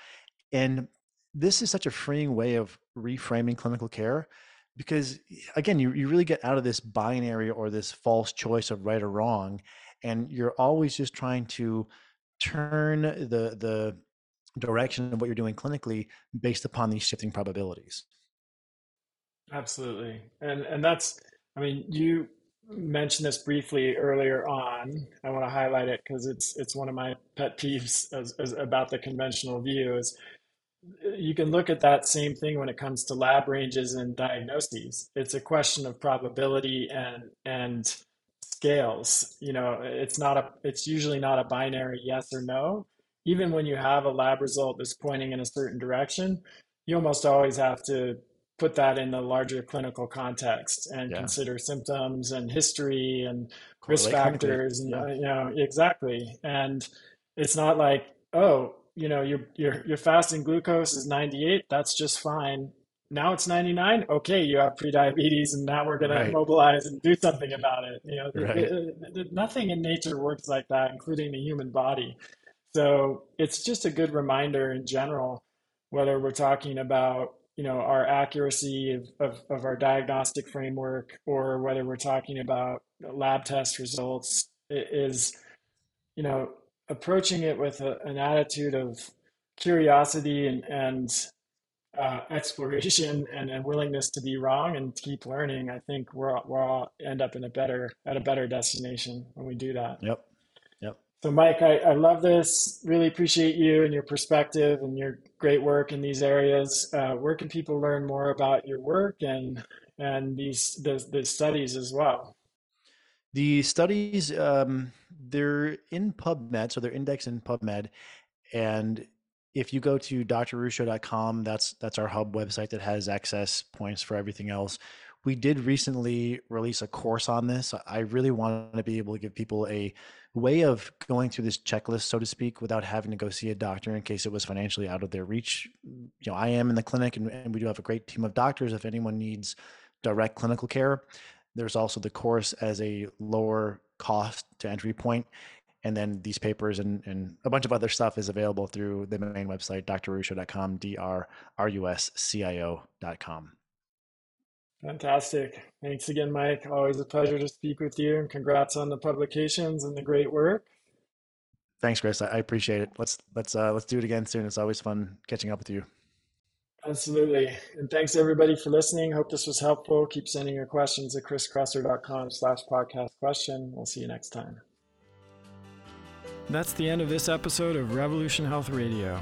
And this is such a freeing way of reframing clinical care because, again, you, you really get out of this binary or this false choice of right or wrong. And you're always just trying to turn the the direction of what you're doing clinically based upon these shifting probabilities. Absolutely. And and that's I mean, you mentioned this briefly earlier on. I want to highlight it because it's it's one of my pet peeves as, as about the conventional view is you can look at that same thing when it comes to lab ranges and diagnoses. It's a question of probability and and scales. You know, it's not a it's usually not a binary yes or no. Even when you have a lab result that's pointing in a certain direction, you almost always have to put that in the larger clinical context and yeah. consider symptoms and history and risk factors and yeah. Uh, you know exactly and it's not like oh you know your your your fasting glucose is 98 that's just fine now it's 99 okay you have prediabetes and now we're going right. to mobilize and do something about it you know right. it, it, it, nothing in nature works like that including the human body so it's just a good reminder in general whether we're talking about you know our accuracy of, of, of, our diagnostic framework or whether we're talking about lab test results is you know approaching it with a, an attitude of curiosity and, and uh, exploration and, and willingness to be wrong and keep learning i think we're, all end up in a better at a better destination when we do that. Yep so, Mike, I, I love this. Really appreciate you and your perspective and your great work in these areas. Uh, where can people learn more about your work and and these the, the studies as well? The studies um, they're in PubMed, so they're indexed in PubMed, and if you go to drruscio.com, that's that's our hub website that has access points for everything else we did recently release a course on this. I really want to be able to give people a way of going through this checklist, so to speak, without having to go see a doctor in case it was financially out of their reach. You know, I am in the clinic and, and we do have a great team of doctors. If anyone needs direct clinical care, there's also the course as a lower cost to entry point. And then these papers and, and a bunch of other stuff is available through the main website, drruscio.com, D-R-R-U-S-C-I-O.com. Fantastic. Thanks again, Mike. Always a pleasure to speak with you and congrats on the publications and the great work. Thanks, Chris. I appreciate it. Let's let's uh, let's do it again soon. It's always fun catching up with you. Absolutely. And thanks everybody for listening. Hope this was helpful. Keep sending your questions at chriskresser.com slash podcast question. We'll see you next time. That's the end of this episode of Revolution Health Radio.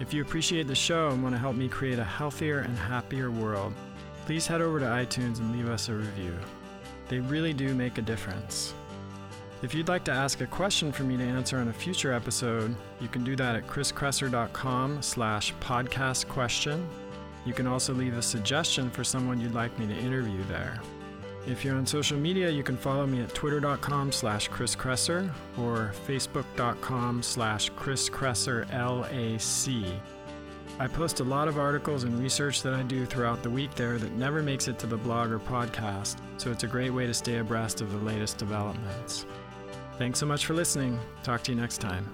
If you appreciate the show and want to help me create a healthier and happier world, please head over to iTunes and leave us a review. They really do make a difference. If you'd like to ask a question for me to answer on a future episode, you can do that at chriskresser.com slash podcast question. You can also leave a suggestion for someone you'd like me to interview there. If you're on social media, you can follow me at twitter.com slash chriskresser or facebook.com slash chriskresserlac. I post a lot of articles and research that I do throughout the week there that never makes it to the blog or podcast, so it's a great way to stay abreast of the latest developments. Thanks so much for listening. Talk to you next time.